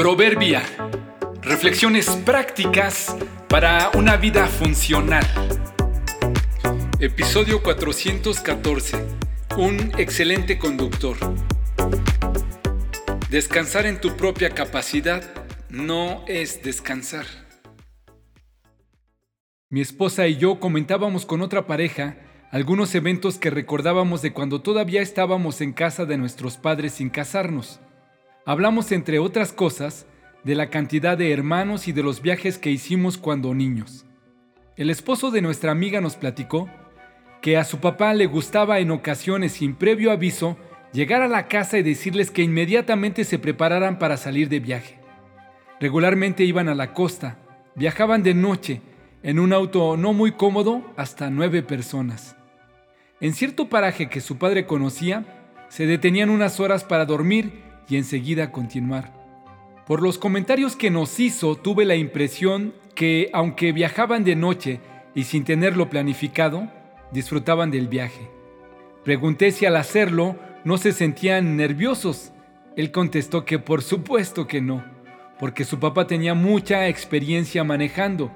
Proverbia. Reflexiones prácticas para una vida funcional. Episodio 414. Un excelente conductor. Descansar en tu propia capacidad no es descansar. Mi esposa y yo comentábamos con otra pareja algunos eventos que recordábamos de cuando todavía estábamos en casa de nuestros padres sin casarnos. Hablamos, entre otras cosas, de la cantidad de hermanos y de los viajes que hicimos cuando niños. El esposo de nuestra amiga nos platicó que a su papá le gustaba en ocasiones sin previo aviso llegar a la casa y decirles que inmediatamente se prepararan para salir de viaje. Regularmente iban a la costa, viajaban de noche, en un auto no muy cómodo, hasta nueve personas. En cierto paraje que su padre conocía, se detenían unas horas para dormir y enseguida continuar. Por los comentarios que nos hizo tuve la impresión que, aunque viajaban de noche y sin tenerlo planificado, disfrutaban del viaje. Pregunté si al hacerlo no se sentían nerviosos. Él contestó que por supuesto que no, porque su papá tenía mucha experiencia manejando.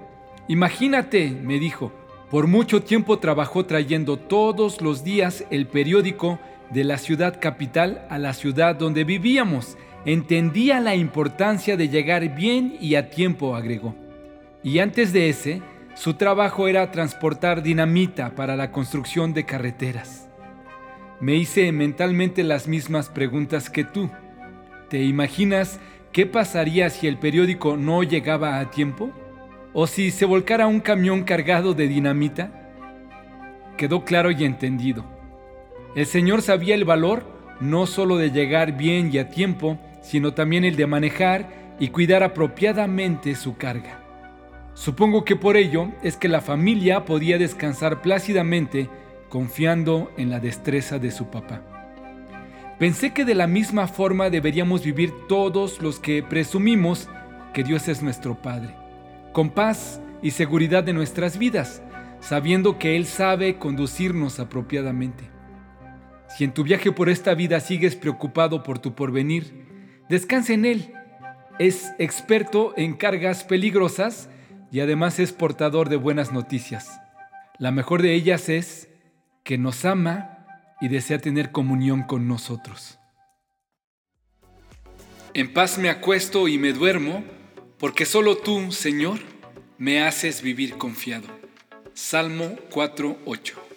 Imagínate, me dijo, por mucho tiempo trabajó trayendo todos los días el periódico de la ciudad capital a la ciudad donde vivíamos. Entendía la importancia de llegar bien y a tiempo, agregó. Y antes de ese, su trabajo era transportar dinamita para la construcción de carreteras. Me hice mentalmente las mismas preguntas que tú. ¿Te imaginas qué pasaría si el periódico no llegaba a tiempo? ¿O si se volcara un camión cargado de dinamita? Quedó claro y entendido. El Señor sabía el valor no solo de llegar bien y a tiempo, sino también el de manejar y cuidar apropiadamente su carga. Supongo que por ello es que la familia podía descansar plácidamente confiando en la destreza de su papá. Pensé que de la misma forma deberíamos vivir todos los que presumimos que Dios es nuestro Padre, con paz y seguridad de nuestras vidas, sabiendo que Él sabe conducirnos apropiadamente. Si en tu viaje por esta vida sigues preocupado por tu porvenir, descansa en Él. Es experto en cargas peligrosas y además es portador de buenas noticias. La mejor de ellas es que nos ama y desea tener comunión con nosotros. En paz me acuesto y me duermo, porque solo tú, Señor, me haces vivir confiado. Salmo 4.8